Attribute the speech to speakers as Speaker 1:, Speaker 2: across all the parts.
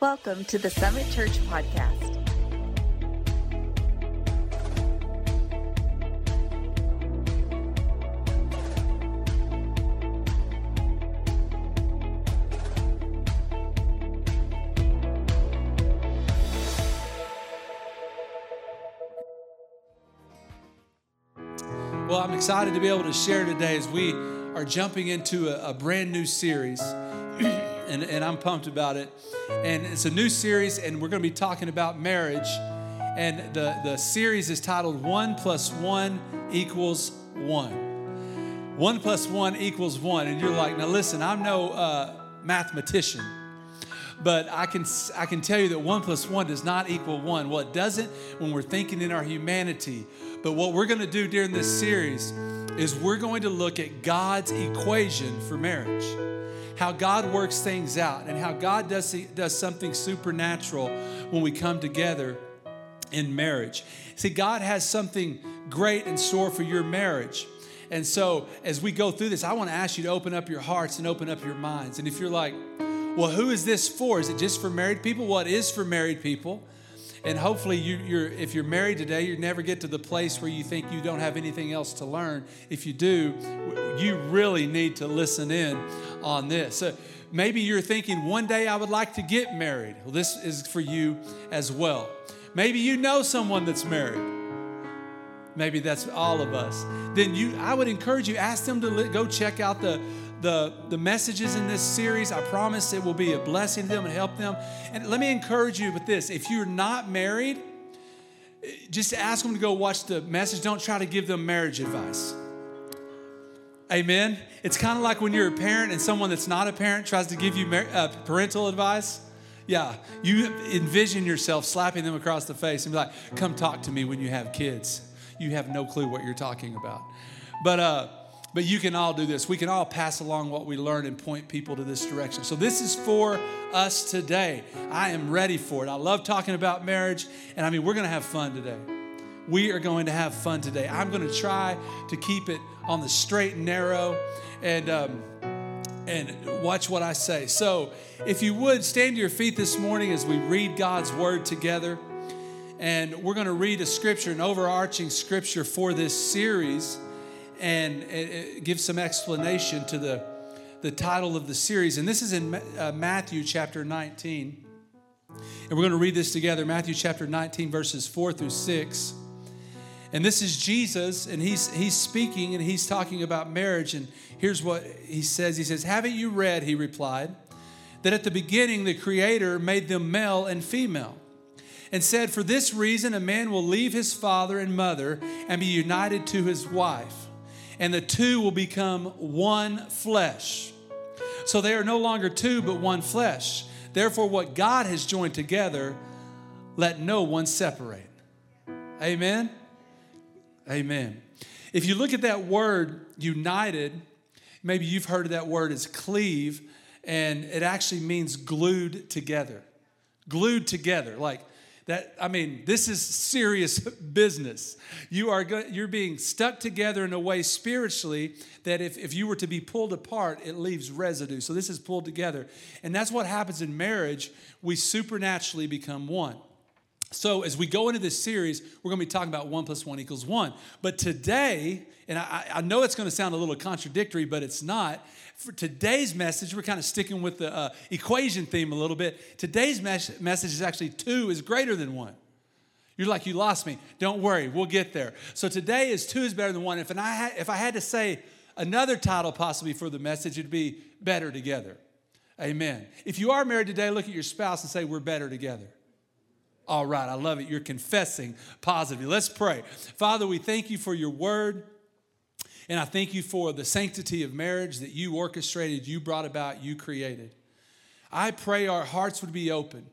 Speaker 1: Welcome to the Summit Church Podcast.
Speaker 2: Well, I'm excited to be able to share today as we are jumping into a, a brand new series, and, and I'm pumped about it. And it's a new series, and we're going to be talking about marriage. And the, the series is titled One Plus One Equals One. One plus one equals one. And you're like, now listen, I'm no uh, mathematician but I can I can tell you that one plus one does not equal one. Well, it doesn't when we're thinking in our humanity. But what we're going to do during this series is we're going to look at God's equation for marriage, how God works things out, and how God does does something supernatural when we come together in marriage. See, God has something great in store for your marriage. And so, as we go through this, I want to ask you to open up your hearts and open up your minds. And if you're like, well, who is this for? Is it just for married people? Well, it is for married people. And hopefully, you, are if you're married today, you never get to the place where you think you don't have anything else to learn. If you do, you really need to listen in on this. So maybe you're thinking, one day I would like to get married. Well, this is for you as well. Maybe you know someone that's married. Maybe that's all of us. Then you, I would encourage you, ask them to go check out the the, the messages in this series. I promise it will be a blessing to them and help them. And let me encourage you with this if you're not married, just ask them to go watch the message. Don't try to give them marriage advice. Amen. It's kind of like when you're a parent and someone that's not a parent tries to give you uh, parental advice. Yeah, you envision yourself slapping them across the face and be like, "Come talk to me when you have kids." You have no clue what you're talking about. But uh, but you can all do this. We can all pass along what we learn and point people to this direction. So, this is for us today. I am ready for it. I love talking about marriage, and I mean, we're going to have fun today. We are going to have fun today. I'm going to try to keep it on the straight and narrow and, um, and watch what I say. So, if you would stand to your feet this morning as we read God's word together. And we're going to read a scripture, an overarching scripture for this series and give some explanation to the, the title of the series. And this is in uh, Matthew chapter 19. And we're going to read this together Matthew chapter 19, verses 4 through 6. And this is Jesus, and he's, he's speaking and he's talking about marriage. And here's what he says He says, Haven't you read, he replied, that at the beginning the Creator made them male and female? And said, For this reason, a man will leave his father and mother and be united to his wife and the two will become one flesh. So they are no longer two, but one flesh. Therefore, what God has joined together, let no one separate. Amen? Amen. If you look at that word united, maybe you've heard of that word as cleave, and it actually means glued together. Glued together. Like that i mean this is serious business. You are you're being stuck together in a way spiritually that if, if you were to be pulled apart it leaves residue. So this is pulled together. And that's what happens in marriage. We supernaturally become one so as we go into this series we're going to be talking about one plus one equals one but today and i, I know it's going to sound a little contradictory but it's not for today's message, we're kind of sticking with the uh, equation theme a little bit. Today's mes- message is actually two is greater than one. You're like, you lost me. Don't worry, we'll get there. So today is two is better than one. If, I, had, if I had to say another title possibly for the message, it'd be better together. Amen. If you are married today, look at your spouse and say, we're better together. All right, I love it. You're confessing positively. Let's pray. Father, we thank you for your word. And I thank you for the sanctity of marriage that you orchestrated, you brought about, you created. I pray our hearts would be open.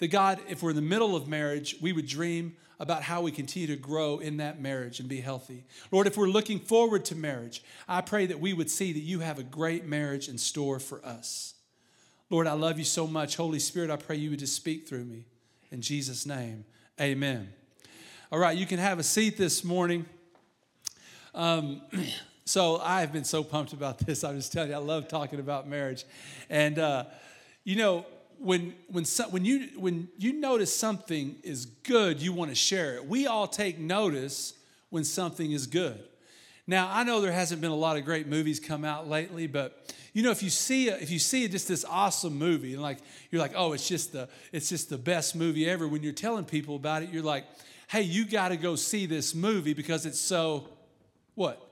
Speaker 2: That God, if we're in the middle of marriage, we would dream about how we continue to grow in that marriage and be healthy. Lord, if we're looking forward to marriage, I pray that we would see that you have a great marriage in store for us. Lord, I love you so much. Holy Spirit, I pray you would just speak through me. In Jesus' name, amen. All right, you can have a seat this morning. Um, so I've been so pumped about this. I'm just telling you, I love talking about marriage. And, uh, you know, when when so, when you when you notice something is good, you want to share it. We all take notice when something is good. Now, I know there hasn't been a lot of great movies come out lately, but you know, if you see a, if you see just this awesome movie and like you're like, oh, it's just the it's just the best movie ever. When you're telling people about it, you're like, hey, you got to go see this movie because it's so what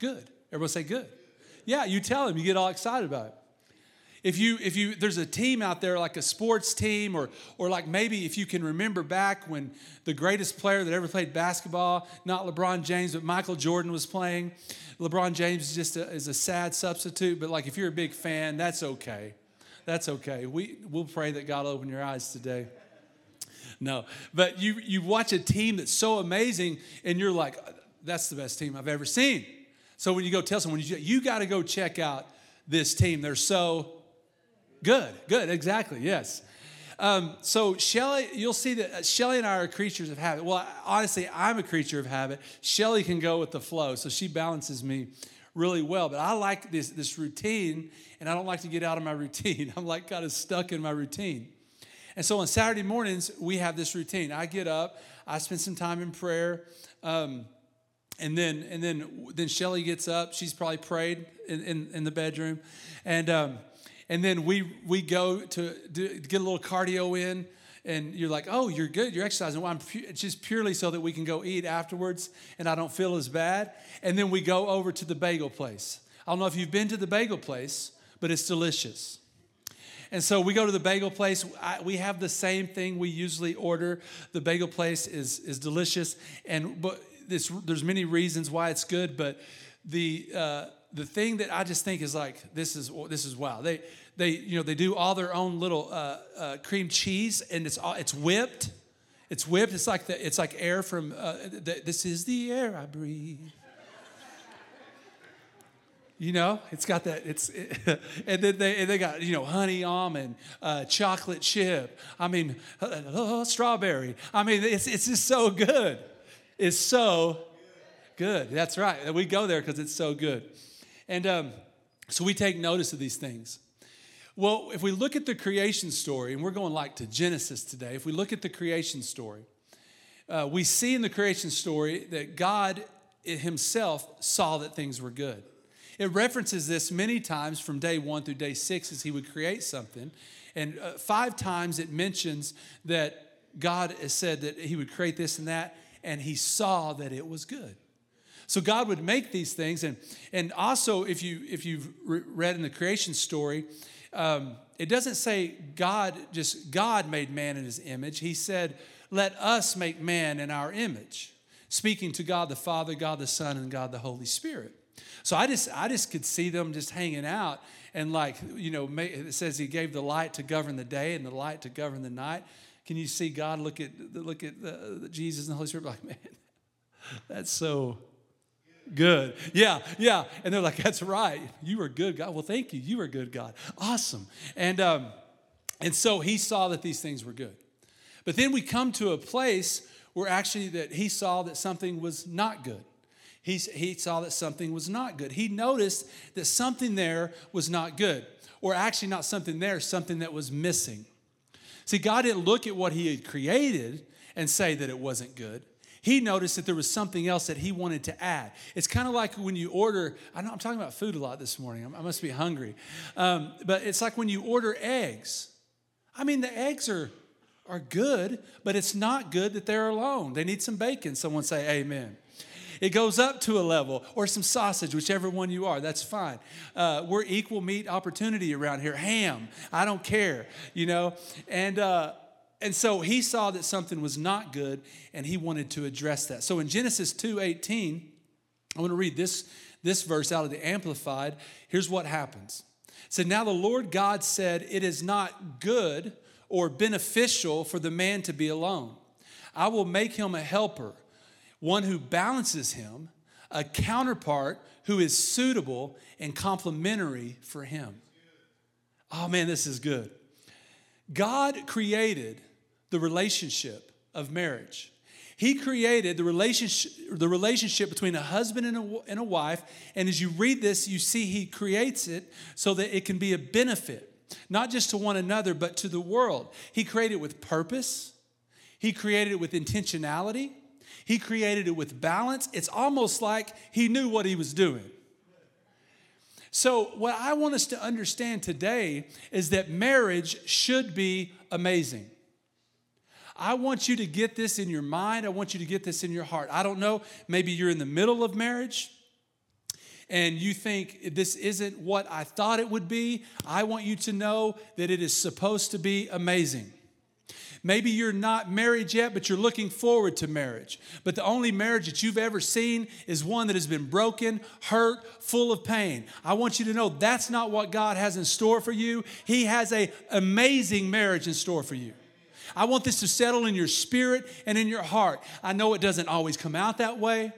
Speaker 2: good. Everyone say good. Yeah, you tell them, you get all excited about it. If you if you there's a team out there like a sports team or or like maybe if you can remember back when the greatest player that ever played basketball, not LeBron James, but Michael Jordan was playing. LeBron James is just a, is a sad substitute, but like if you're a big fan, that's okay. That's okay. We we'll pray that God open your eyes today. No, but you you watch a team that's so amazing, and you're like, that's the best team I've ever seen. So when you go tell someone, you, you got to go check out this team. They're so Good, good, exactly, yes. Um, so Shelly, you'll see that uh, Shelly and I are creatures of habit. Well, honestly, I'm a creature of habit. Shelly can go with the flow, so she balances me really well. But I like this this routine, and I don't like to get out of my routine. I'm like kind of stuck in my routine. And so on Saturday mornings, we have this routine. I get up, I spend some time in prayer. Um, and then and then then Shelly gets up. She's probably prayed in, in, in the bedroom, and um, and then we we go to do, get a little cardio in and you're like oh you're good you're exercising well i'm pu- it's just purely so that we can go eat afterwards and i don't feel as bad and then we go over to the bagel place i don't know if you've been to the bagel place but it's delicious and so we go to the bagel place. I, we have the same thing we usually order. The bagel place is, is delicious, and but this, there's many reasons why it's good. But the uh, the thing that I just think is like this is this is wow. They they you know they do all their own little uh, uh, cream cheese and it's all, it's whipped. It's whipped. It's like the, it's like air from uh, the, this is the air I breathe. You know, it's got that. It's it, and then they and they got you know honey almond, uh, chocolate chip. I mean, uh, strawberry. I mean, it's it's just so good. It's so good. That's right. We go there because it's so good. And um, so we take notice of these things. Well, if we look at the creation story, and we're going like to Genesis today, if we look at the creation story, uh, we see in the creation story that God Himself saw that things were good. It references this many times from day one through day six as He would create something. And uh, five times it mentions that God has said that He would create this and that, and He saw that it was good. So God would make these things, and and also if you if you've read in the creation story, um, it doesn't say God just God made man in His image. He said, "Let us make man in our image," speaking to God the Father, God the Son, and God the Holy Spirit. So I just I just could see them just hanging out and like you know it says He gave the light to govern the day and the light to govern the night. Can you see God look at look at the, the Jesus and the Holy Spirit like man? That's so good. Yeah, yeah. And they're like, that's right. You are good, God. Well, thank you. You are good, God. Awesome. And um, and so he saw that these things were good. But then we come to a place where actually that he saw that something was not good. He, he saw that something was not good. He noticed that something there was not good, or actually not something there, something that was missing. See, God didn't look at what he had created and say that it wasn't good he noticed that there was something else that he wanted to add. It's kind of like when you order, I know I'm talking about food a lot this morning, I must be hungry. Um, but it's like when you order eggs. I mean, the eggs are, are good, but it's not good that they're alone. They need some bacon. Someone say, Amen. It goes up to a level, or some sausage, whichever one you are. That's fine. Uh, we're equal meat opportunity around here. Ham, I don't care, you know. And uh, and so he saw that something was not good and he wanted to address that. So in Genesis 2:18, I want to read this, this verse out of the Amplified. Here's what happens. It said, Now the Lord God said, It is not good or beneficial for the man to be alone. I will make him a helper, one who balances him, a counterpart who is suitable and complementary for him. Oh man, this is good. God created the relationship of marriage. He created the relationship, the relationship between a husband and a, and a wife. And as you read this, you see he creates it so that it can be a benefit. not just to one another, but to the world. He created it with purpose, He created it with intentionality, He created it with balance. It's almost like He knew what He was doing. So, what I want us to understand today is that marriage should be amazing. I want you to get this in your mind. I want you to get this in your heart. I don't know, maybe you're in the middle of marriage and you think this isn't what I thought it would be. I want you to know that it is supposed to be amazing. Maybe you're not married yet, but you're looking forward to marriage. But the only marriage that you've ever seen is one that has been broken, hurt, full of pain. I want you to know that's not what God has in store for you. He has an amazing marriage in store for you. I want this to settle in your spirit and in your heart. I know it doesn't always come out that way.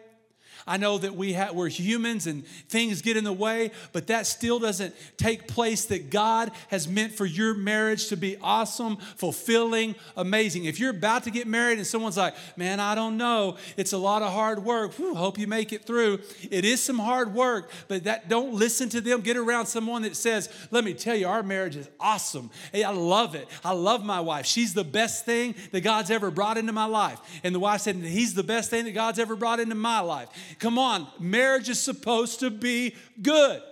Speaker 2: I know that we have, we're humans and things get in the way, but that still doesn't take place that God has meant for your marriage to be awesome, fulfilling, amazing. If you're about to get married and someone's like, man, I don't know, it's a lot of hard work. Whew, hope you make it through. It is some hard work, but that don't listen to them. Get around someone that says, let me tell you, our marriage is awesome. Hey, I love it. I love my wife. She's the best thing that God's ever brought into my life. And the wife said, he's the best thing that God's ever brought into my life. Come on, marriage is supposed to be good.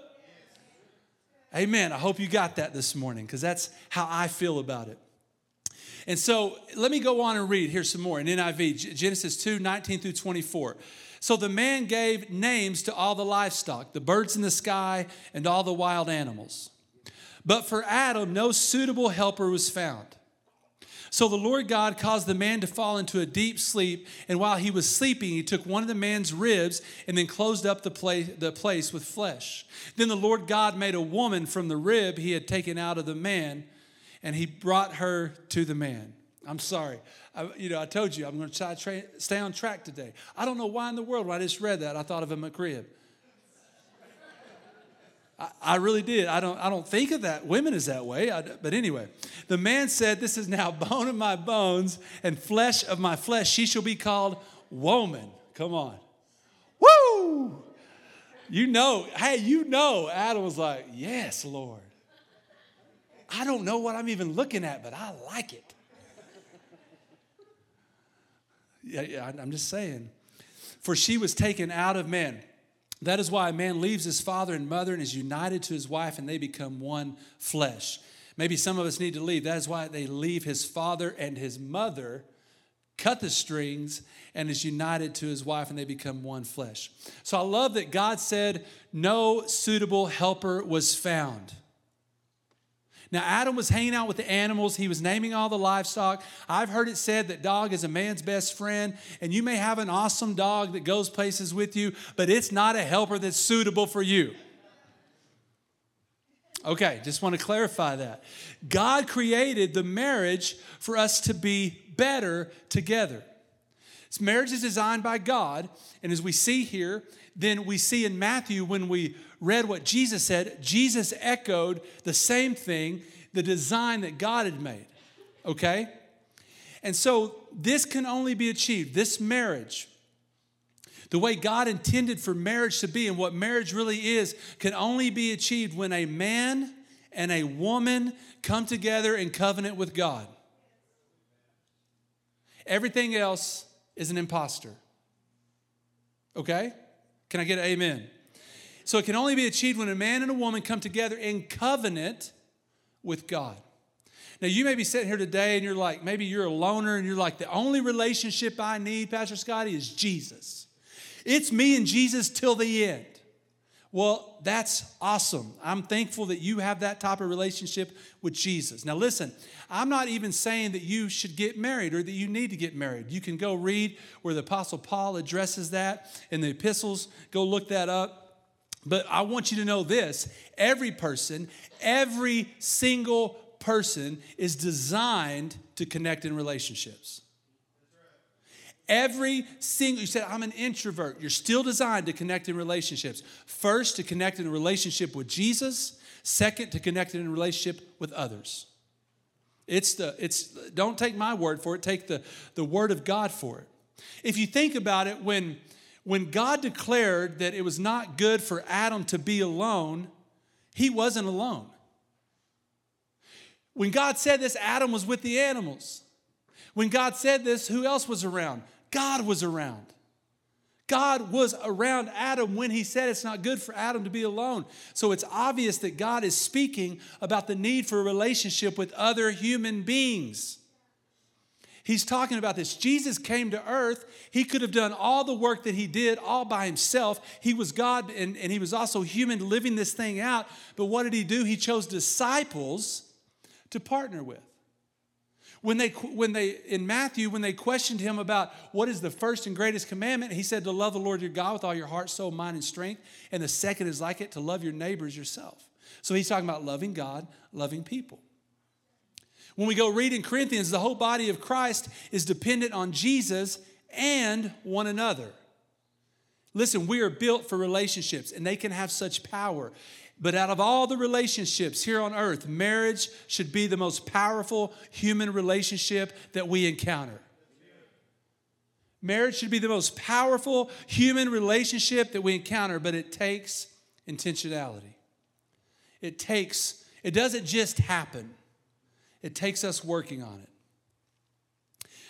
Speaker 2: Amen. I hope you got that this morning because that's how I feel about it. And so let me go on and read. Here's some more in NIV Genesis 2 19 through 24. So the man gave names to all the livestock, the birds in the sky, and all the wild animals. But for Adam, no suitable helper was found. So the Lord God caused the man to fall into a deep sleep, and while he was sleeping, he took one of the man's ribs and then closed up the place, the place with flesh. Then the Lord God made a woman from the rib he had taken out of the man, and he brought her to the man. I'm sorry. I, you know, I told you I'm going to try to tra- stay on track today. I don't know why in the world when I just read that I thought of a McRib. I, really did. I don't, I don't think of that. Women is that way. I, but anyway, the man said, This is now bone of my bones and flesh of my flesh. She shall be called woman. Come on. Woo! You know, hey, you know, Adam was like, Yes, Lord. I don't know what I'm even looking at, but I like it. Yeah, yeah, I'm just saying. For she was taken out of man. That is why a man leaves his father and mother and is united to his wife, and they become one flesh. Maybe some of us need to leave. That is why they leave his father and his mother, cut the strings, and is united to his wife, and they become one flesh. So I love that God said, No suitable helper was found. Now, Adam was hanging out with the animals. He was naming all the livestock. I've heard it said that dog is a man's best friend, and you may have an awesome dog that goes places with you, but it's not a helper that's suitable for you. Okay, just want to clarify that. God created the marriage for us to be better together. This marriage is designed by God, and as we see here, then we see in Matthew when we read what Jesus said, Jesus echoed the same thing, the design that God had made. Okay? And so this can only be achieved, this marriage, the way God intended for marriage to be and what marriage really is, can only be achieved when a man and a woman come together in covenant with God. Everything else is an impostor. Okay? Can I get an amen? So it can only be achieved when a man and a woman come together in covenant with God. Now, you may be sitting here today and you're like, maybe you're a loner and you're like, the only relationship I need, Pastor Scotty, is Jesus. It's me and Jesus till the end. Well, that's awesome. I'm thankful that you have that type of relationship with Jesus. Now, listen, I'm not even saying that you should get married or that you need to get married. You can go read where the Apostle Paul addresses that in the epistles, go look that up. But I want you to know this every person, every single person is designed to connect in relationships. Every single, you said, I'm an introvert. You're still designed to connect in relationships. First, to connect in a relationship with Jesus. Second, to connect in a relationship with others. It's the, it's, don't take my word for it, take the, the word of God for it. If you think about it, when, when God declared that it was not good for Adam to be alone, he wasn't alone. When God said this, Adam was with the animals. When God said this, who else was around? God was around. God was around Adam when he said it's not good for Adam to be alone. So it's obvious that God is speaking about the need for a relationship with other human beings. He's talking about this. Jesus came to earth. He could have done all the work that he did all by himself. He was God and, and he was also human living this thing out. But what did he do? He chose disciples to partner with. When they, when they, in Matthew, when they questioned him about what is the first and greatest commandment, he said to love the Lord your God with all your heart, soul, mind, and strength. And the second is like it, to love your neighbors yourself. So he's talking about loving God, loving people. When we go read in Corinthians, the whole body of Christ is dependent on Jesus and one another. Listen, we are built for relationships and they can have such power. But out of all the relationships here on earth, marriage should be the most powerful human relationship that we encounter. Marriage should be the most powerful human relationship that we encounter, but it takes intentionality. It takes, it doesn't just happen. It takes us working on it.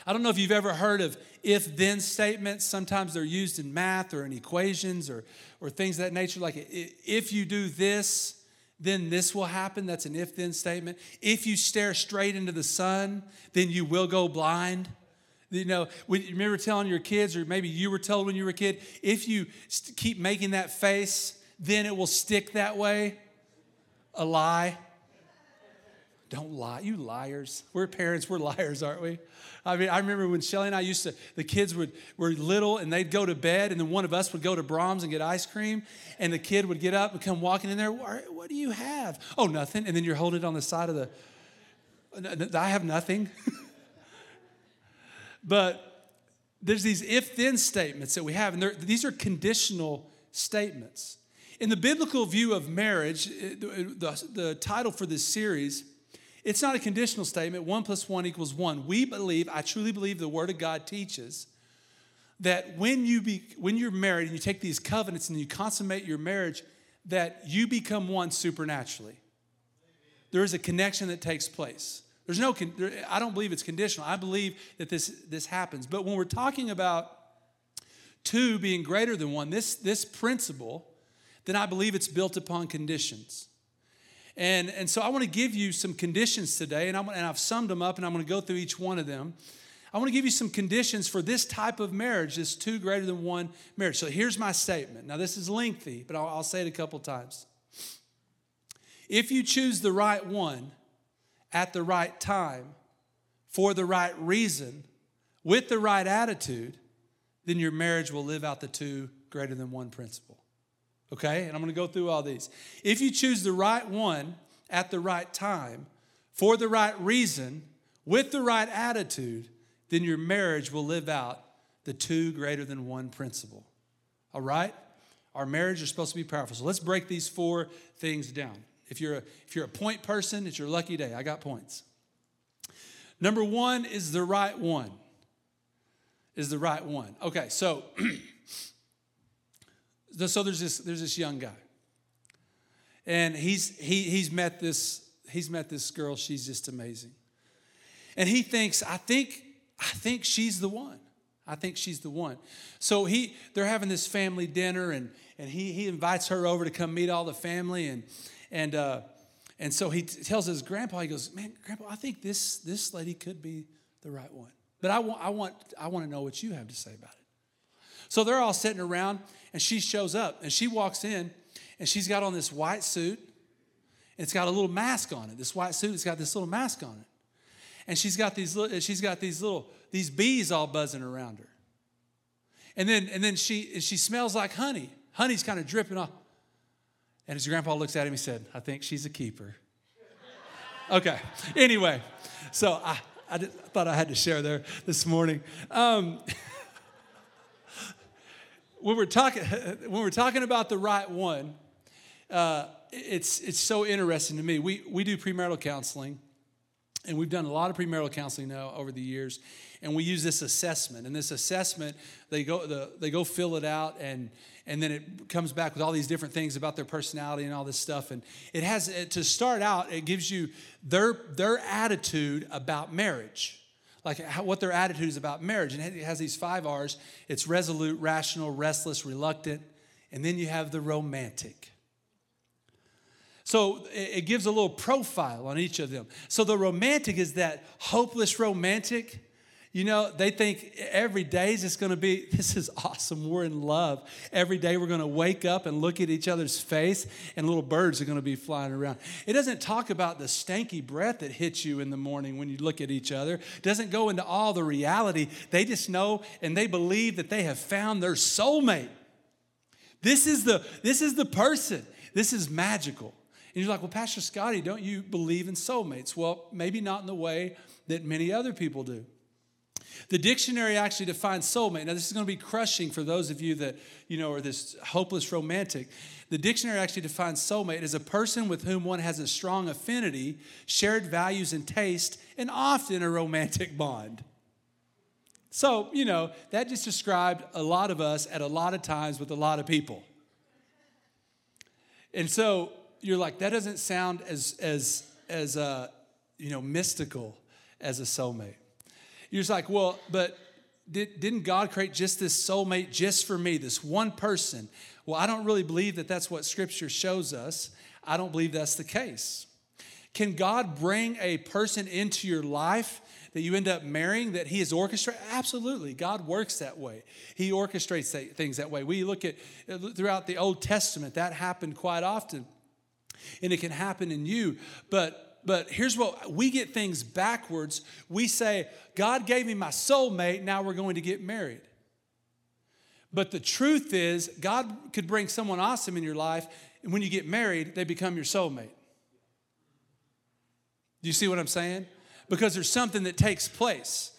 Speaker 2: I don't know if you've ever heard of if then statements. Sometimes they're used in math or in equations or, or things of that nature, like if you do this, then this will happen. That's an if then statement. If you stare straight into the sun, then you will go blind. You know, when, remember telling your kids, or maybe you were told when you were a kid, if you keep making that face, then it will stick that way. A lie. Don't lie. You liars. We're parents, we're liars, aren't we? I mean, I remember when Shelly and I used to, the kids would, were little and they'd go to bed, and then one of us would go to Braum's and get ice cream, and the kid would get up and come walking in there. What do you have? Oh, nothing. And then you're holding it on the side of the, I have nothing. but there's these if then statements that we have, and these are conditional statements. In the biblical view of marriage, the, the, the title for this series it's not a conditional statement. One plus one equals one. We believe, I truly believe the Word of God teaches that when, you be, when you're married and you take these covenants and you consummate your marriage, that you become one supernaturally. There is a connection that takes place. There's no, I don't believe it's conditional. I believe that this, this happens. But when we're talking about two being greater than one, this, this principle, then I believe it's built upon conditions. And, and so I want to give you some conditions today, and, I'm, and I've summed them up, and I'm going to go through each one of them. I want to give you some conditions for this type of marriage, this two greater than one marriage. So here's my statement. Now, this is lengthy, but I'll, I'll say it a couple times. If you choose the right one at the right time, for the right reason, with the right attitude, then your marriage will live out the two greater than one principle okay? And I'm gonna go through all these. If you choose the right one at the right time, for the right reason, with the right attitude, then your marriage will live out the two greater than one principle. All right? Our marriage is supposed to be powerful. So let's break these four things down. If you're a, if you're a point person, it's your lucky day. I got points. Number one is the right one. Is the right one. Okay, so So there's this, there's this young guy. And he's, he, he's, met this, he's met this girl. She's just amazing. And he thinks, I think, I think she's the one. I think she's the one. So he, they're having this family dinner, and, and he, he invites her over to come meet all the family. And, and, uh, and so he t- tells his grandpa, he goes, Man, grandpa, I think this, this lady could be the right one. But I want, I, want, I want to know what you have to say about it. So they're all sitting around, and she shows up and she walks in and she's got on this white suit it's got a little mask on it. This white suit, it's got this little mask on it. And she's got these little, she's got these little, these bees all buzzing around her. And then, and then she, she smells like honey. Honey's kind of dripping off. And his grandpa looks at him, he said, I think she's a keeper. okay, anyway, so I, I, did, I, thought I had to share there this morning. Um, when we're talking when we're talking about the right one, uh, it's it's so interesting to me. We we do premarital counseling, And we've done a lot of premarital counseling now over the years, and we use this assessment. And this assessment, they go, the, they go fill it out, and and then it comes back with all these different things about their personality and all this stuff. And it has to start out, it gives you their their attitude about marriage, like how, what their attitude is about marriage. And it has these five R's. It's resolute, rational, restless, reluctant, and then you have the romantic. So it gives a little profile on each of them. So the romantic is that hopeless romantic. You know, they think every day is just going to be, this is awesome. We're in love. Every day we're going to wake up and look at each other's face, and little birds are going to be flying around. It doesn't talk about the stanky breath that hits you in the morning when you look at each other. It doesn't go into all the reality. They just know and they believe that they have found their soulmate. This is the, this is the person. This is magical. And you're like, well, Pastor Scotty, don't you believe in soulmates? Well, maybe not in the way that many other people do. The dictionary actually defines soulmate. Now, this is going to be crushing for those of you that, you know, are this hopeless romantic. The dictionary actually defines soulmate as a person with whom one has a strong affinity, shared values and taste, and often a romantic bond. So, you know, that just described a lot of us at a lot of times with a lot of people. And so you're like, that doesn't sound as, as, as uh, you know, mystical as a soulmate. You're just like, well, but did, didn't God create just this soulmate just for me, this one person? Well, I don't really believe that that's what Scripture shows us. I don't believe that's the case. Can God bring a person into your life that you end up marrying that He has orchestrated? Absolutely. God works that way. He orchestrates things that way. We look at throughout the Old Testament, that happened quite often and it can happen in you. But but here's what we get things backwards. We say, God gave me my soulmate, now we're going to get married. But the truth is, God could bring someone awesome in your life, and when you get married, they become your soulmate. Do you see what I'm saying? Because there's something that takes place.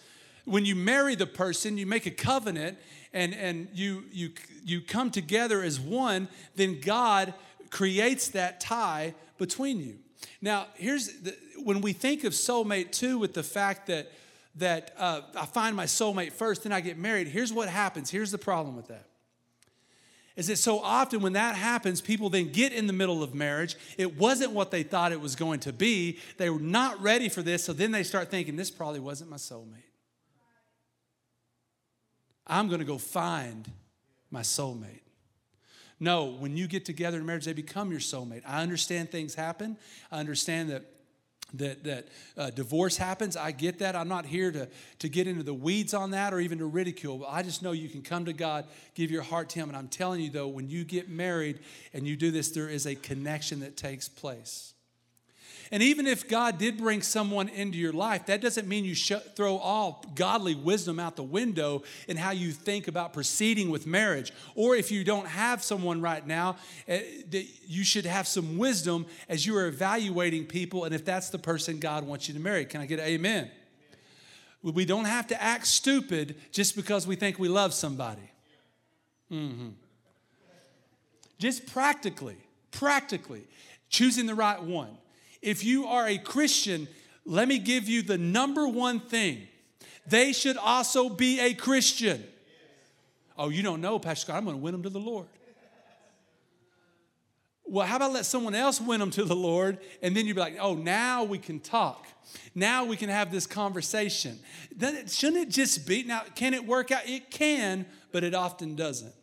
Speaker 2: When you marry the person, you make a covenant and, and you, you, you come together as one, then God creates that tie between you. Now, here's the, when we think of soulmate too, with the fact that that uh, I find my soulmate first, then I get married. Here's what happens. Here's the problem with that. Is that so often when that happens, people then get in the middle of marriage. It wasn't what they thought it was going to be. They were not ready for this, so then they start thinking, this probably wasn't my soulmate. I'm going to go find my soulmate. No, when you get together in marriage, they become your soulmate. I understand things happen. I understand that that, that uh, divorce happens. I get that. I'm not here to, to get into the weeds on that or even to ridicule, but I just know you can come to God, give your heart to Him. And I'm telling you, though, when you get married and you do this, there is a connection that takes place. And even if God did bring someone into your life, that doesn't mean you throw all godly wisdom out the window in how you think about proceeding with marriage. Or if you don't have someone right now, uh, you should have some wisdom as you are evaluating people and if that's the person God wants you to marry. Can I get an amen? amen. We don't have to act stupid just because we think we love somebody. Mm-hmm. Just practically, practically, choosing the right one if you are a Christian, let me give you the number one thing. They should also be a Christian. Oh, you don't know, Pastor Scott, I'm going to win them to the Lord. Well, how about let someone else win them to the Lord? And then you'd be like, oh, now we can talk. Now we can have this conversation. Then shouldn't it just be? Now, can it work out? It can, but it often doesn't.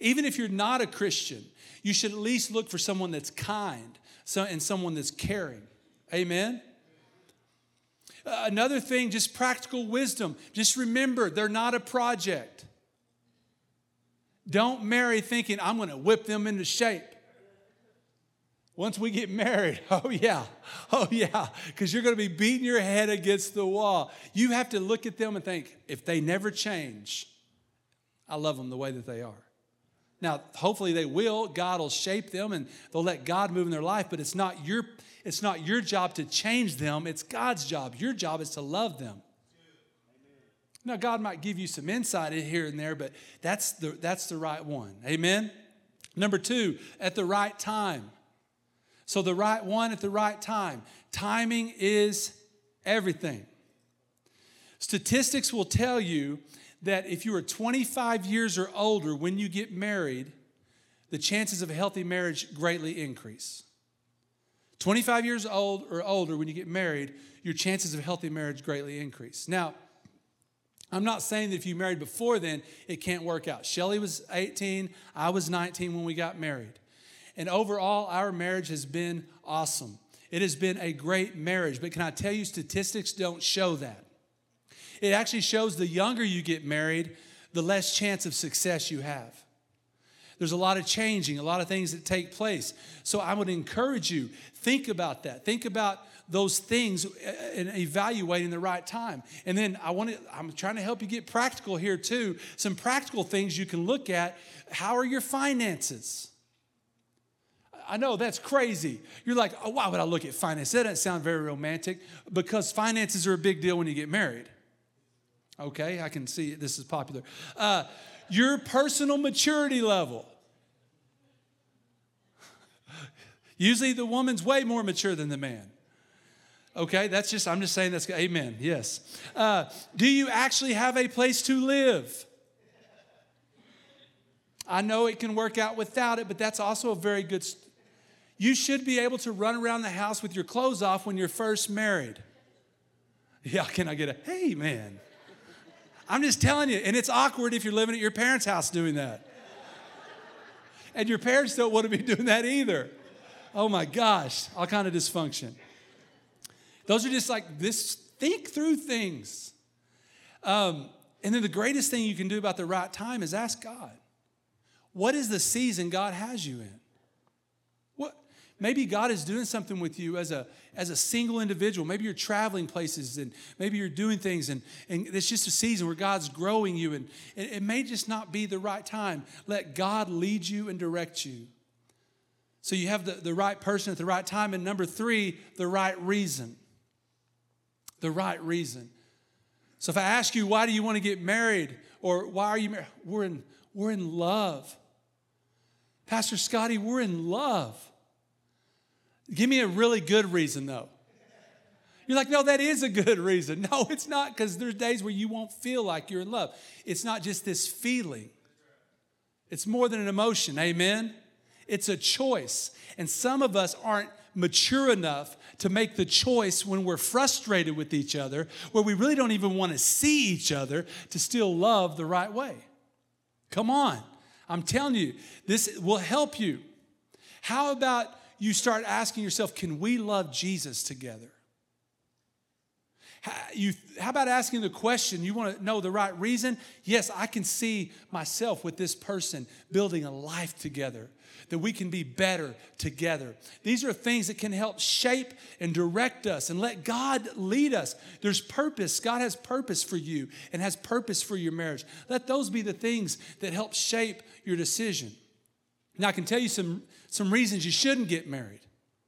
Speaker 2: Even if you're not a Christian, you should at least look for someone that's kind, and someone that's caring. Amen? Uh, another thing, just practical wisdom. Just remember, they're not a project. Don't marry thinking, I'm going to whip them into shape. Once we get married, oh yeah, oh yeah, because you're going to be beating your head against the wall. You have to look at them and think, if they never change, I love them the way that they are. Now, hopefully they will. God will shape them and they'll let God move in their life, but it's not your it's not your job to change them, it's God's job. Your job is to love them. Now, God might give you some insight here and there, but that's the, that's the right one. Amen? Number two, at the right time. So the right one at the right time. Timing is everything. Statistics will tell you that if you are 25 years or older when you get married, the chances of a healthy marriage greatly increase. 25 years old or older when you get married, your chances of healthy marriage greatly increase. Now, I'm not saying that if you married before then, it can't work out. Shelly was 18, I was 19 when we got married. And overall, our marriage has been awesome. It has been a great marriage. But can I tell you, statistics don't show that. It actually shows the younger you get married, the less chance of success you have. There's a lot of changing, a lot of things that take place. So I would encourage you, think about that. Think about those things uh, and evaluating the right time. And then I want to, I'm trying to help you get practical here too. Some practical things you can look at. How are your finances? I know that's crazy. You're like, oh, why would I look at finances? That doesn't sound very romantic because finances are a big deal when you get married. Okay, I can see this is popular. Uh, your personal maturity level. Usually the woman's way more mature than the man. Okay, that's just, I'm just saying that's, amen, yes. Uh, do you actually have a place to live? I know it can work out without it, but that's also a very good, st- you should be able to run around the house with your clothes off when you're first married. Yeah, can I get a, hey man? I'm just telling you, and it's awkward if you're living at your parents' house doing that. And your parents don't want to be doing that either. Oh my gosh, all kind of dysfunction. Those are just like this, think through things. Um, and then the greatest thing you can do about the right time is ask God, what is the season God has you in? Maybe God is doing something with you as a, as a single individual. Maybe you're traveling places and maybe you're doing things, and, and it's just a season where God's growing you, and it, it may just not be the right time. Let God lead you and direct you. So you have the, the right person at the right time. And number three, the right reason. The right reason. So if I ask you, why do you want to get married? Or why are you married? We're in, we're in love. Pastor Scotty, we're in love. Give me a really good reason, though. You're like, no, that is a good reason. No, it's not, because there's days where you won't feel like you're in love. It's not just this feeling, it's more than an emotion. Amen? It's a choice. And some of us aren't mature enough to make the choice when we're frustrated with each other, where we really don't even want to see each other to still love the right way. Come on. I'm telling you, this will help you. How about you start asking yourself, can we love Jesus together? How, you, how about asking the question? You want to know the right reason? Yes, I can see myself with this person building a life together, that we can be better together. These are things that can help shape and direct us and let God lead us. There's purpose. God has purpose for you and has purpose for your marriage. Let those be the things that help shape your decision. Now, I can tell you some, some reasons you shouldn't get married,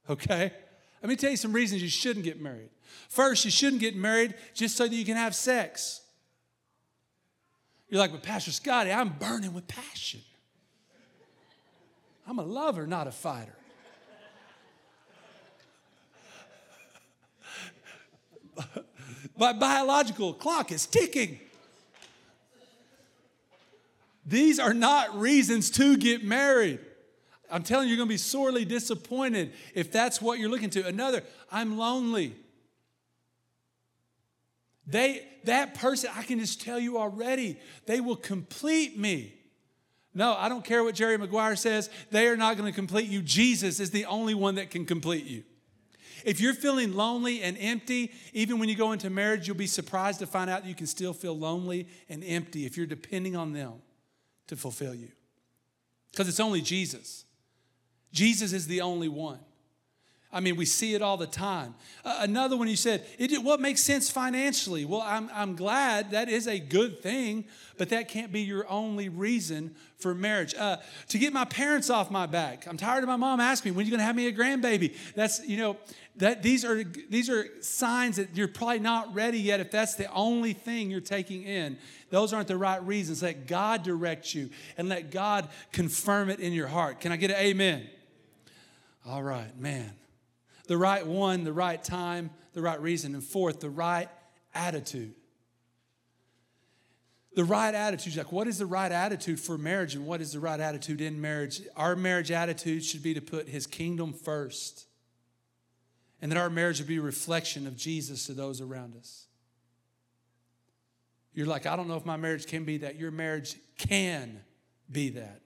Speaker 2: okay? Let me tell you some reasons you shouldn't get married. First, you shouldn't get married just so that you can have sex. You're like, but Pastor Scotty, I'm burning with passion. I'm a lover, not a fighter. My biological clock is ticking. These are not reasons to get married. I'm telling you, you're going to be sorely disappointed if that's what you're looking to. Another, I'm lonely. They, that person, I can just tell you already, they will complete me. No, I don't care what Jerry Maguire says. They are not going to complete you. Jesus is the only one that can complete you. If you're feeling lonely and empty, even when you go into marriage, you'll be surprised to find out you can still feel lonely and empty if you're depending on them to fulfill you. Because it's only Jesus. Jesus is the only one. I mean, we see it all the time. Uh, another one you said, it, what makes sense financially? Well, I'm, I'm glad that is a good thing, but that can't be your only reason for marriage. Uh, to get my parents off my back. I'm tired of my mom asking me, when are you going to have me a grandbaby? That's, you know, that these are these are signs that you're probably not ready yet if that's the only thing you're taking in those aren't the right reasons let god direct you and let god confirm it in your heart can i get an amen All right, man. The right one, the right time, the right reason. And fourth, the right attitude. The right attitude, like what is the right attitude for marriage and what is the right attitude in marriage? Our marriage attitude should be to put his kingdom first. And that our marriage would be a reflection of Jesus to those around us. You're like, I don't know if my marriage can be that. Your marriage can be that.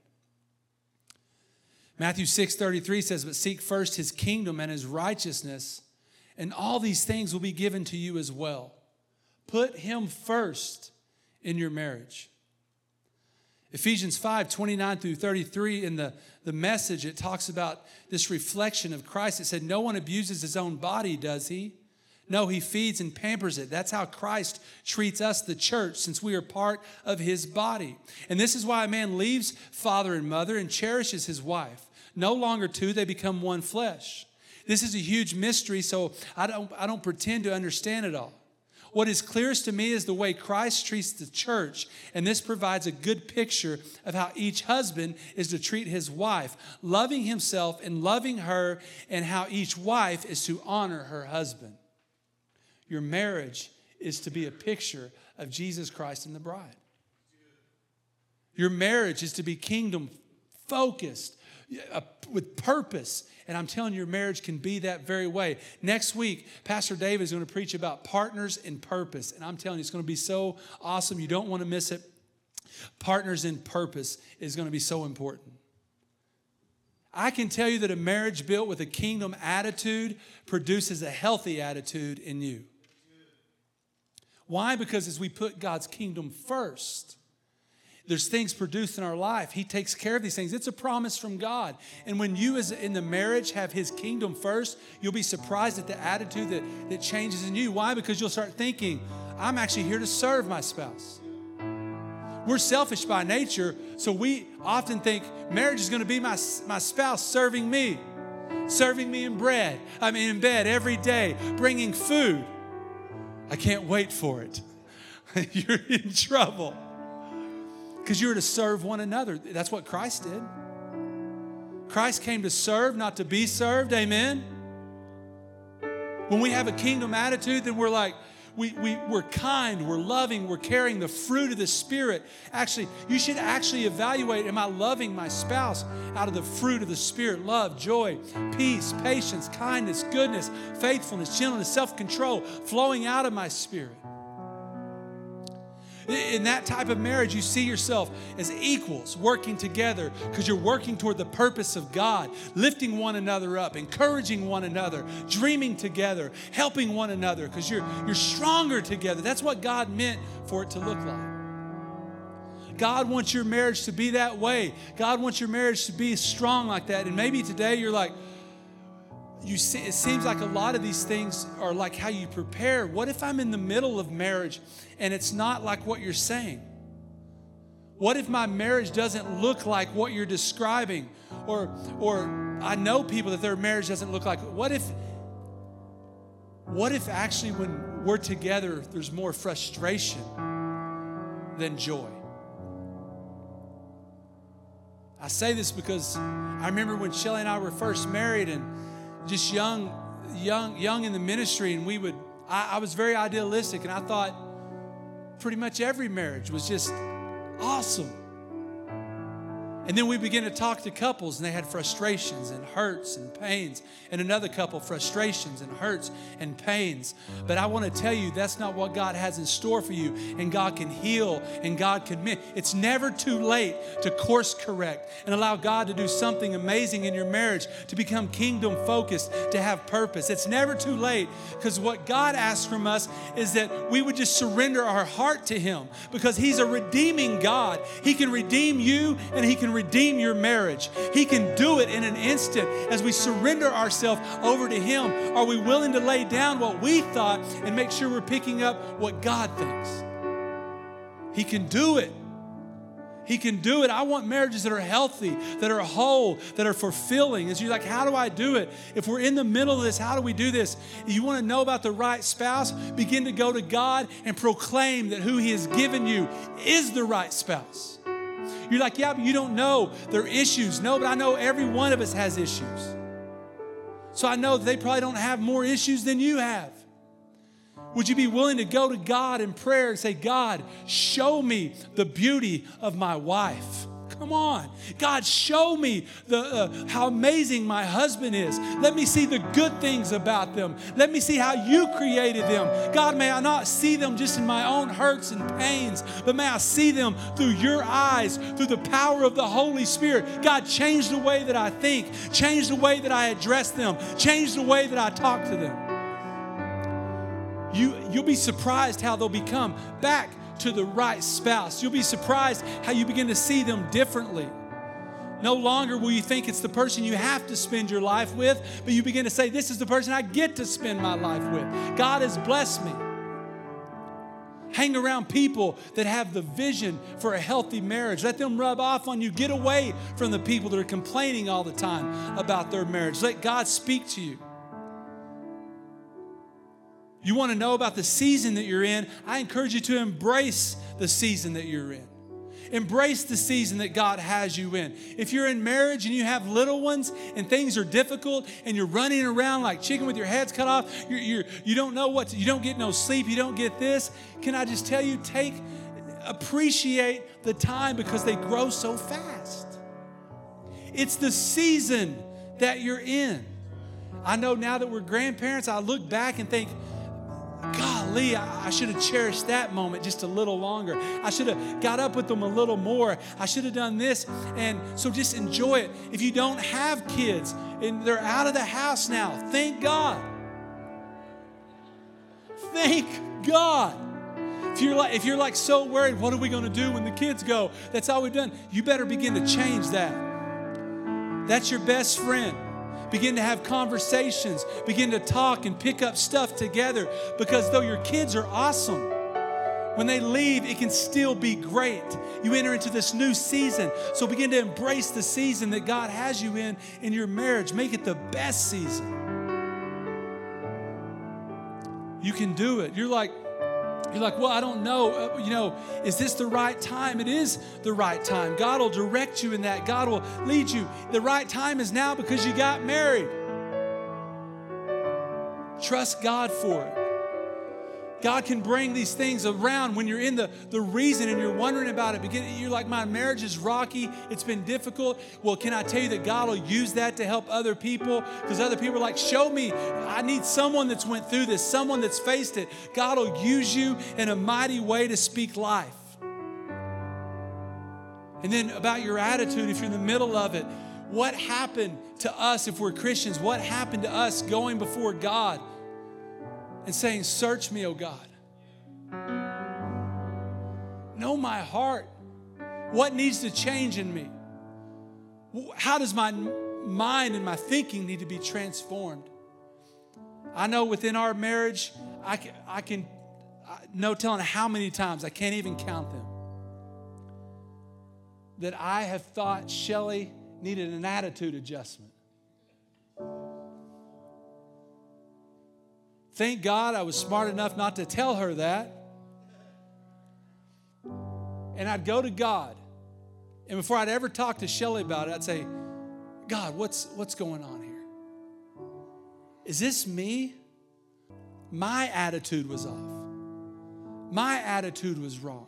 Speaker 2: Matthew 6 33 says, But seek first his kingdom and his righteousness, and all these things will be given to you as well. Put him first in your marriage. Ephesians 5 29 through 33, in the, the message, it talks about this reflection of Christ. It said, No one abuses his own body, does he? No, he feeds and pampers it. That's how Christ treats us, the church, since we are part of his body. And this is why a man leaves father and mother and cherishes his wife. No longer two, they become one flesh. This is a huge mystery, so I don't, I don't pretend to understand it all. What is clearest to me is the way Christ treats the church, and this provides a good picture of how each husband is to treat his wife, loving himself and loving her, and how each wife is to honor her husband. Your marriage is to be a picture of Jesus Christ and the bride. Your marriage is to be kingdom focused, with purpose. And I'm telling you, your marriage can be that very way. Next week, Pastor Dave is going to preach about partners in purpose. And I'm telling you, it's going to be so awesome. You don't want to miss it. Partners in purpose is going to be so important. I can tell you that a marriage built with a kingdom attitude produces a healthy attitude in you. Why? Because as we put God's kingdom first, there's things produced in our life. He takes care of these things. It's a promise from God. And when you, as in the marriage, have His kingdom first, you'll be surprised at the attitude that, that changes in you. Why? Because you'll start thinking, I'm actually here to serve my spouse. We're selfish by nature, so we often think marriage is going to be my, my spouse serving me, serving me in bread. I mean, in bed every day, bringing food. I can't wait for it. You're in trouble because you're to serve one another. That's what Christ did. Christ came to serve, not to be served. Amen. When we have a kingdom attitude, then we're like, we, we, we're kind, we're loving, we're carrying the fruit of the Spirit. Actually, you should actually evaluate am I loving my spouse out of the fruit of the Spirit? Love, joy, peace, patience, kindness, goodness, faithfulness, gentleness, self control flowing out of my spirit. In that type of marriage, you see yourself as equals working together because you're working toward the purpose of God, lifting one another up, encouraging one another, dreaming together, helping one another because you're, you're stronger together. That's what God meant for it to look like. God wants your marriage to be that way. God wants your marriage to be strong like that. And maybe today you're like, you see, it seems like a lot of these things are like how you prepare. What if I'm in the middle of marriage and it's not like what you're saying? What if my marriage doesn't look like what you're describing? Or, or I know people that their marriage doesn't look like. What if, what if actually when we're together, there's more frustration than joy? I say this because I remember when Shelly and I were first married and just young, young, young in the ministry, and we would, I, I was very idealistic, and I thought pretty much every marriage was just awesome. And then we began to talk to couples, and they had frustrations and hurts and pains. And another couple, frustrations and hurts and pains. But I want to tell you, that's not what God has in store for you. And God can heal and God can mend. It's never too late to course correct and allow God to do something amazing in your marriage, to become kingdom focused, to have purpose. It's never too late because what God asks from us is that we would just surrender our heart to Him because He's a redeeming God. He can redeem you and He can redeem your marriage. He can do it in an instant as we surrender ourselves over to Him. Are we willing to lay down what we thought and make sure we're picking up what God thinks? He can do it. He can do it. I want marriages that are healthy, that are whole, that are fulfilling. As you're like, how do I do it? If we're in the middle of this, how do we do this? You want to know about the right spouse? Begin to go to God and proclaim that who He has given you is the right spouse. You're like, yeah, but you don't know their issues. No, but I know every one of us has issues. So I know they probably don't have more issues than you have. Would you be willing to go to God in prayer and say, God, show me the beauty of my wife? Come on. God, show me the, uh, how amazing my husband is. Let me see the good things about them. Let me see how you created them. God, may I not see them just in my own hurts and pains, but may I see them through your eyes, through the power of the Holy Spirit. God, change the way that I think, change the way that I address them, change the way that I talk to them. You, you'll be surprised how they'll become back to the right spouse. You'll be surprised how you begin to see them differently. No longer will you think it's the person you have to spend your life with, but you begin to say, This is the person I get to spend my life with. God has blessed me. Hang around people that have the vision for a healthy marriage. Let them rub off on you. Get away from the people that are complaining all the time about their marriage. Let God speak to you. You want to know about the season that you're in? I encourage you to embrace the season that you're in. Embrace the season that God has you in. If you're in marriage and you have little ones and things are difficult and you're running around like chicken with your heads cut off, you're, you're, you don't know what, to, you don't get no sleep, you don't get this, can I just tell you, take, appreciate the time because they grow so fast. It's the season that you're in. I know now that we're grandparents, I look back and think, golly, I, I should have cherished that moment just a little longer. I should have got up with them a little more. I should have done this. And so just enjoy it. If you don't have kids and they're out of the house now, thank God. Thank God. If you're like if you're like so worried, what are we going to do when the kids go? That's all we've done. You better begin to change that. That's your best friend begin to have conversations, begin to talk and pick up stuff together because though your kids are awesome, when they leave, it can still be great. You enter into this new season. So begin to embrace the season that God has you in in your marriage. Make it the best season. You can do it. You're like, you're like, well, I don't know. Uh, you know, is this the right time? It is the right time. God will direct you in that. God will lead you. The right time is now because you got married. Trust God for it. God can bring these things around when you're in the, the reason and you're wondering about it. You're like, my marriage is rocky, it's been difficult. Well, can I tell you that God will use that to help other people? Because other people are like, show me, I need someone that's went through this, someone that's faced it. God will use you in a mighty way to speak life. And then about your attitude, if you're in the middle of it, what happened to us if we're Christians? What happened to us going before God? And saying, Search me, O God. Know my heart. What needs to change in me? How does my mind and my thinking need to be transformed? I know within our marriage, I can, I can no telling how many times, I can't even count them, that I have thought Shelly needed an attitude adjustment. Thank God I was smart enough not to tell her that. And I'd go to God. And before I'd ever talk to Shelly about it, I'd say, God, what's, what's going on here? Is this me? My attitude was off. My attitude was wrong.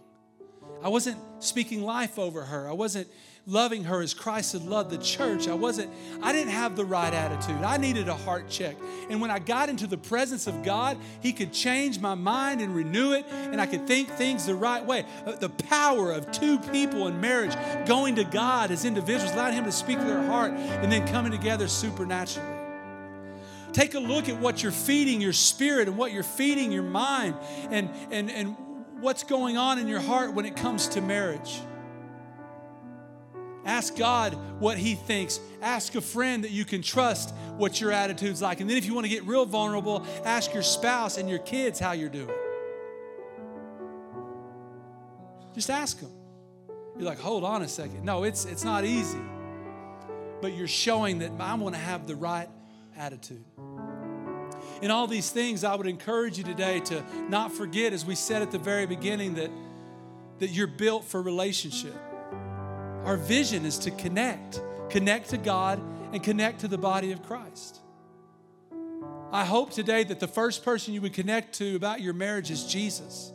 Speaker 2: I wasn't speaking life over her. I wasn't loving her as Christ had loved the church. I wasn't, I didn't have the right attitude. I needed a heart check. And when I got into the presence of God, He could change my mind and renew it, and I could think things the right way. Uh, the power of two people in marriage going to God as individuals, allowing Him to speak to their heart, and then coming together supernaturally. Take a look at what you're feeding your spirit and what you're feeding your mind and, and, and what's going on in your heart when it comes to marriage. Ask God what He thinks. Ask a friend that you can trust what your attitude's like. And then, if you want to get real vulnerable, ask your spouse and your kids how you're doing. Just ask them. You're like, hold on a second. No, it's, it's not easy. But you're showing that I want to have the right attitude. In all these things, I would encourage you today to not forget, as we said at the very beginning, that, that you're built for relationship. Our vision is to connect, connect to God and connect to the body of Christ. I hope today that the first person you would connect to about your marriage is Jesus.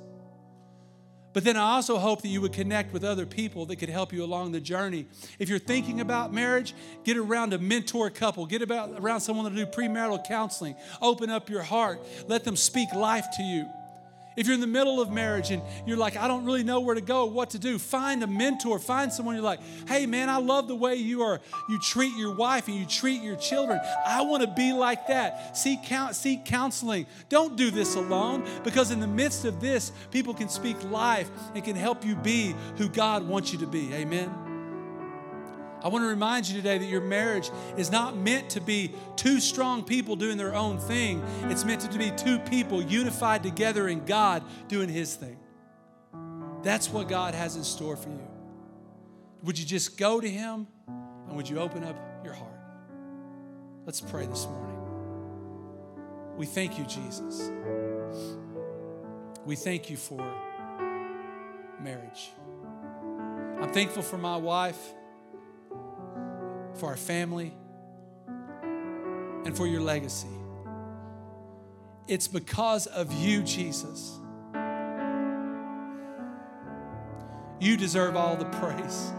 Speaker 2: But then I also hope that you would connect with other people that could help you along the journey. If you're thinking about marriage, get around a mentor couple, get about, around someone to do premarital counseling. Open up your heart, let them speak life to you. If you're in the middle of marriage and you're like, I don't really know where to go, what to do, find a mentor, find someone you're like, hey man, I love the way you are, you treat your wife and you treat your children. I want to be like that. Seek, seek counseling. Don't do this alone because in the midst of this, people can speak life and can help you be who God wants you to be. Amen. I want to remind you today that your marriage is not meant to be two strong people doing their own thing. It's meant to be two people unified together in God doing His thing. That's what God has in store for you. Would you just go to Him and would you open up your heart? Let's pray this morning. We thank you, Jesus. We thank you for marriage. I'm thankful for my wife for our family, and for your legacy. It's because of you, Jesus. You deserve all the praise.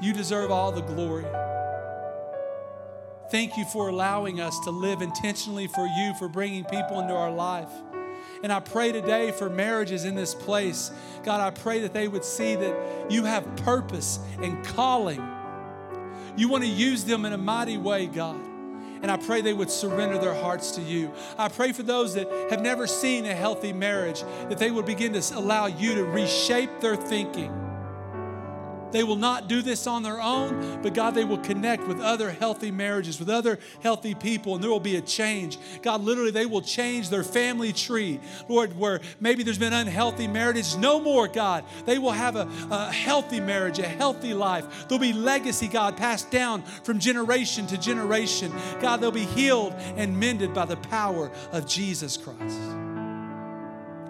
Speaker 2: You deserve all the glory. Thank you for allowing us to live intentionally for you, for bringing people into our life. And I pray today for marriages in this place. God, I pray that they would see that you have purpose and calling. You want to use them in a mighty way, God. And I pray they would surrender their hearts to you. I pray for those that have never seen a healthy marriage, that they would begin to allow you to reshape their thinking they will not do this on their own, but God, they will connect with other healthy marriages, with other healthy people, and there will be a change. God, literally, they will change their family tree. Lord, where maybe there's been unhealthy marriages, no more, God. They will have a, a healthy marriage, a healthy life. There'll be legacy, God, passed down from generation to generation. God, they'll be healed and mended by the power of Jesus Christ.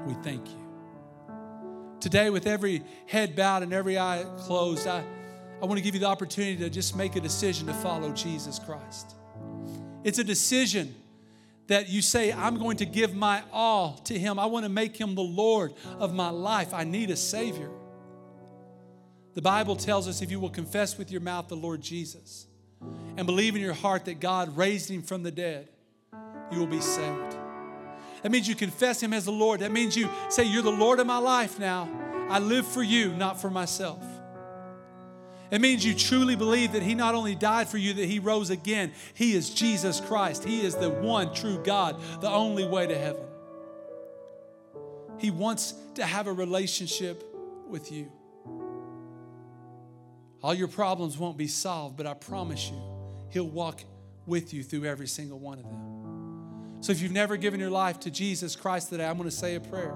Speaker 2: We thank you. Today, with every head bowed and every eye closed, I, I want to give you the opportunity to just make a decision to follow Jesus Christ. It's a decision that you say, I'm going to give my all to Him. I want to make Him the Lord of my life. I need a Savior. The Bible tells us if you will confess with your mouth the Lord Jesus and believe in your heart that God raised Him from the dead, you will be saved. That means you confess Him as the Lord. That means you say, You're the Lord of my life now. I live for you, not for myself. It means you truly believe that He not only died for you, that He rose again. He is Jesus Christ. He is the one true God, the only way to heaven. He wants to have a relationship with you. All your problems won't be solved, but I promise you, He'll walk with you through every single one of them. So if you've never given your life to Jesus Christ today, I'm going to say a prayer.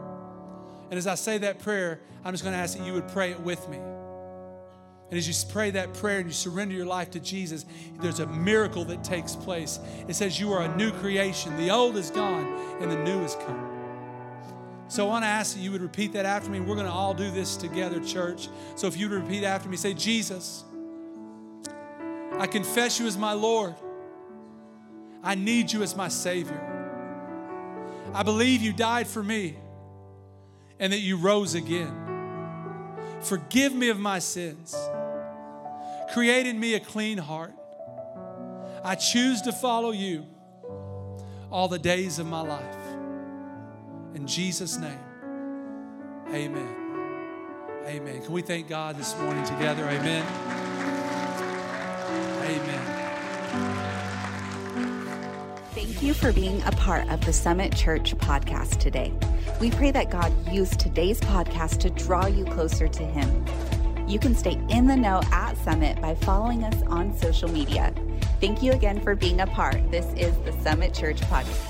Speaker 2: And as I say that prayer, I'm just going to ask that you would pray it with me. And as you pray that prayer and you surrender your life to Jesus, there's a miracle that takes place. It says you are a new creation. The old is gone and the new is come. So I want to ask that you would repeat that after me. We're going to all do this together, church. So if you would repeat after me, say, Jesus, I confess you as my Lord. I need you as my Savior. I believe you died for me and that you rose again. Forgive me of my sins. Create in me a clean heart. I choose to follow you all the days of my life. In Jesus' name, amen. Amen. Can we thank God this morning together? Amen. Amen.
Speaker 1: Thank you for being a part of the Summit Church podcast today. We pray that God used today's podcast to draw you closer to Him. You can stay in the know at Summit by following us on social media. Thank you again for being a part. This is the Summit Church podcast.